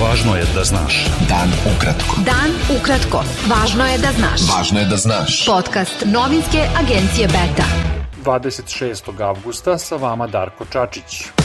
Važno je da znaš. Dan ukratko. Dan ukratko. Važno je da znaš. Važno je da znaš. Podcast novinske agencije Beta. 26. avgusta sa vama Darko Čačić.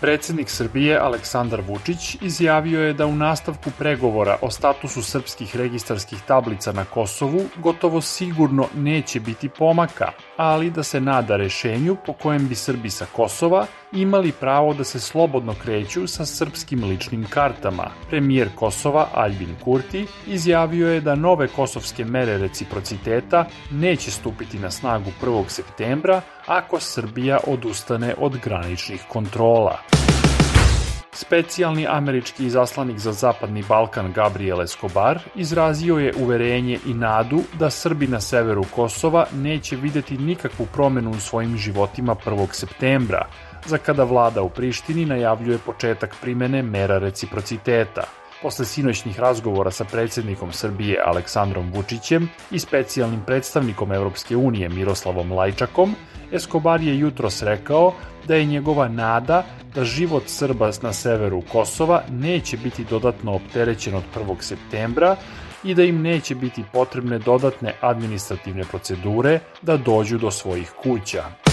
Predsednik Srbije Aleksandar Vučić izjavio je da u nastavku pregovora o statusu srpskih registarskih tablica na Kosovu gotovo sigurno neće biti pomaka, ali da se nada rešenju po kojem bi Srbi sa Kosova imali pravo da se slobodno kreću sa srpskim ličnim kartama. Premijer Kosova Albin Kurti izjavio je da nove kosovske mere reciprociteta neće stupiti na snagu 1. septembra ako Srbija odustane od graničnih kontrola. Specijalni američki izaslanik za Zapadni Balkan Gabriel Escobar izrazio je uverenje i nadu da Srbi na severu Kosova neće videti nikakvu promenu u svojim životima 1. septembra, za kada vlada u Prištini najavljuje početak primene mera reciprociteta. Posle sinoćnih razgovora sa predsednikom Srbije Aleksandrom Vučićem i specijalnim predstavnikom Evropske unije Miroslavom Lajčakom, Escobar je jutros rekao da je njegova nada da život Srba na severu Kosova neće biti dodatno opterećen od 1. septembra i da im neće biti potrebne dodatne administrativne procedure da dođu do svojih kuća.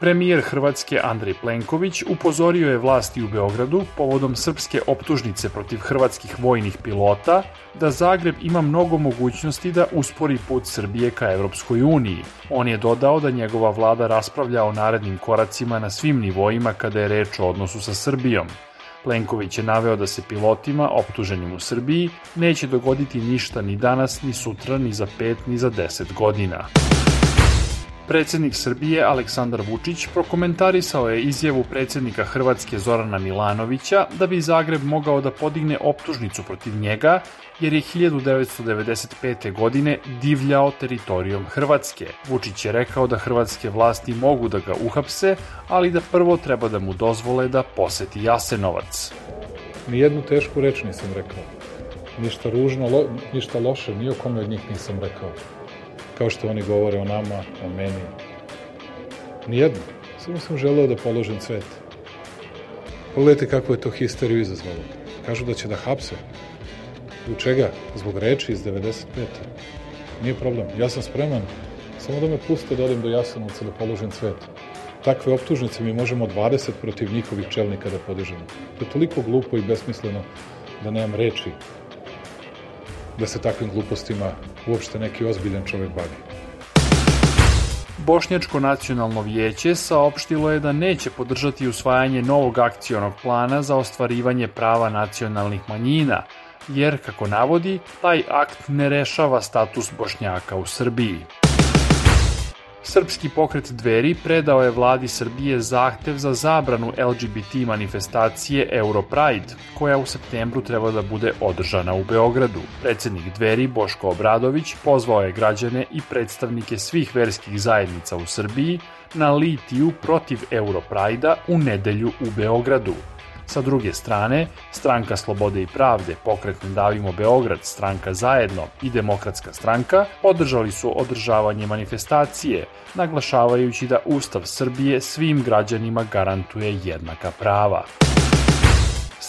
Premijer Hrvatske Andrej Plenković upozorio je vlasti u Beogradu povodom srpske optužnice protiv hrvatskih vojnih pilota da Zagreb ima mnogo mogućnosti da uspori put Srbije ka Evropskoj uniji. On je dodao da njegova vlada raspravlja o narednim koracima na svim nivoima kada je reč o odnosu sa Srbijom. Plenković je naveo da se pilotima optuženim u Srbiji neće dogoditi ništa ni danas, ni sutra, ni za pet, ni za deset godina. Predsednik Srbije Aleksandar Vučić prokomentarisao je izjavu predsednika Hrvatske Zorana Milanovića da bi Zagreb mogao da podigne optužnicu protiv njega jer je 1995. godine divljao teritorijom Hrvatske. Vučić je rekao da hrvatske vlasti mogu da ga uhapse, ali da prvo treba da mu dozvole da poseti Jasenovac. Nijednu tešku reč nisam rekao. Ništa ružno, lo, ništa loše, ni o kome od njih nisam rekao kao što oni govore o nama, o meni. Nijedno. Samo sam želeo da položim cvet. Pogledajte kako je to histeriju izazvalo. Kažu da će da hapse. U čega? Zbog reči iz 95. Nije problem. Ja sam spreman. Samo da me puste da odem do Jasenovca da položim cvet. Takve optužnice mi možemo 20 protiv njihovih čelnika da podižemo. To je toliko glupo i besmisleno da nemam reči da se takvim glupostima uopšte neki ozbiljan čovek bavi. Bošnjačko nacionalno vijeće saopštilo je da neće podržati usvajanje novog akcionog plana za ostvarivanje prava nacionalnih manjina, jer, kako navodi, taj akt ne rešava status Bošnjaka u Srbiji. Srpski pokret Dveri predao je vladi Srbije zahtev za zabranu LGBT manifestacije Europride, koja u septembru treba da bude održana u Beogradu. Predsednik Dveri Boško Obradović pozvao je građane i predstavnike svih verskih zajednica u Srbiji na litiju protiv Europrajda u nedelju u Beogradu. Sa druge strane, Stranka Slobode i Pravde, Pokretno Davimo Beograd, Stranka Zajedno i Demokratska stranka podržali su održavanje manifestacije, naglašavajući da Ustav Srbije svim građanima garantuje jednaka prava.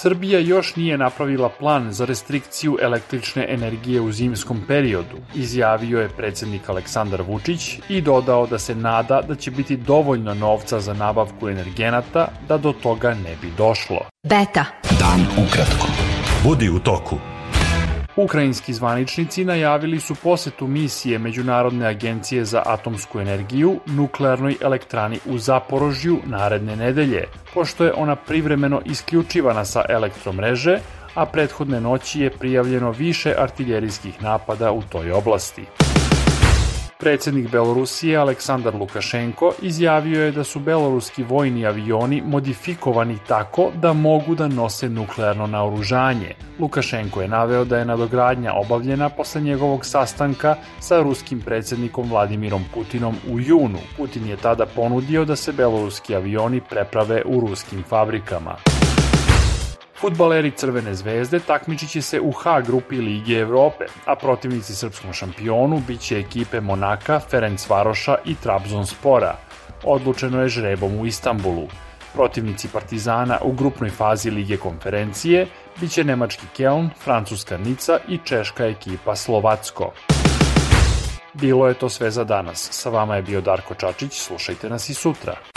Srbija još nije napravila plan za restrikciju električne energije u zimskom periodu, izjavio je predsednik Aleksandar Vučić i dodao da se nada da će biti dovoljno novca za nabavku energenata da do toga ne bi došlo. Beta. Dan ukratko. Budi u toku. Ukrajinski zvaničnici najavili su posetu misije Međunarodne agencije za atomsku energiju nuklearnoj elektrani u Zaporožju naredne nedelje, pošto je ona privremeno isključivana sa elektromreže, a prethodne noći je prijavljeno više artiljerijskih napada u toj oblasti. Predsednik Belorusije Aleksandar Lukašenko izjavio je da su beloruski vojni avioni modifikovani tako da mogu da nose nuklearno naoružanje. Lukašenko je naveo da je nadogradnja obavljena posle njegovog sastanka sa ruskim predsednikom Vladimirom Putinom u junu. Putin je tada ponudio da se beloruski avioni preprave u ruskim fabrikama. Futbaleri Crvene zvezde takmičit će se u H grupi Lige Evrope, a protivnici srpskom šampionu biće ekipe Monaka, Ferencvaroša i Trabzonspora. Odlučeno je žrebom u Istanbulu. Protivnici Partizana u grupnoj fazi Lige konferencije biće nemački Keln, francuska Nica i češka ekipa Slovacko. Bilo je to sve za danas. Sa vama je bio Darko Čačić, slušajte nas i sutra.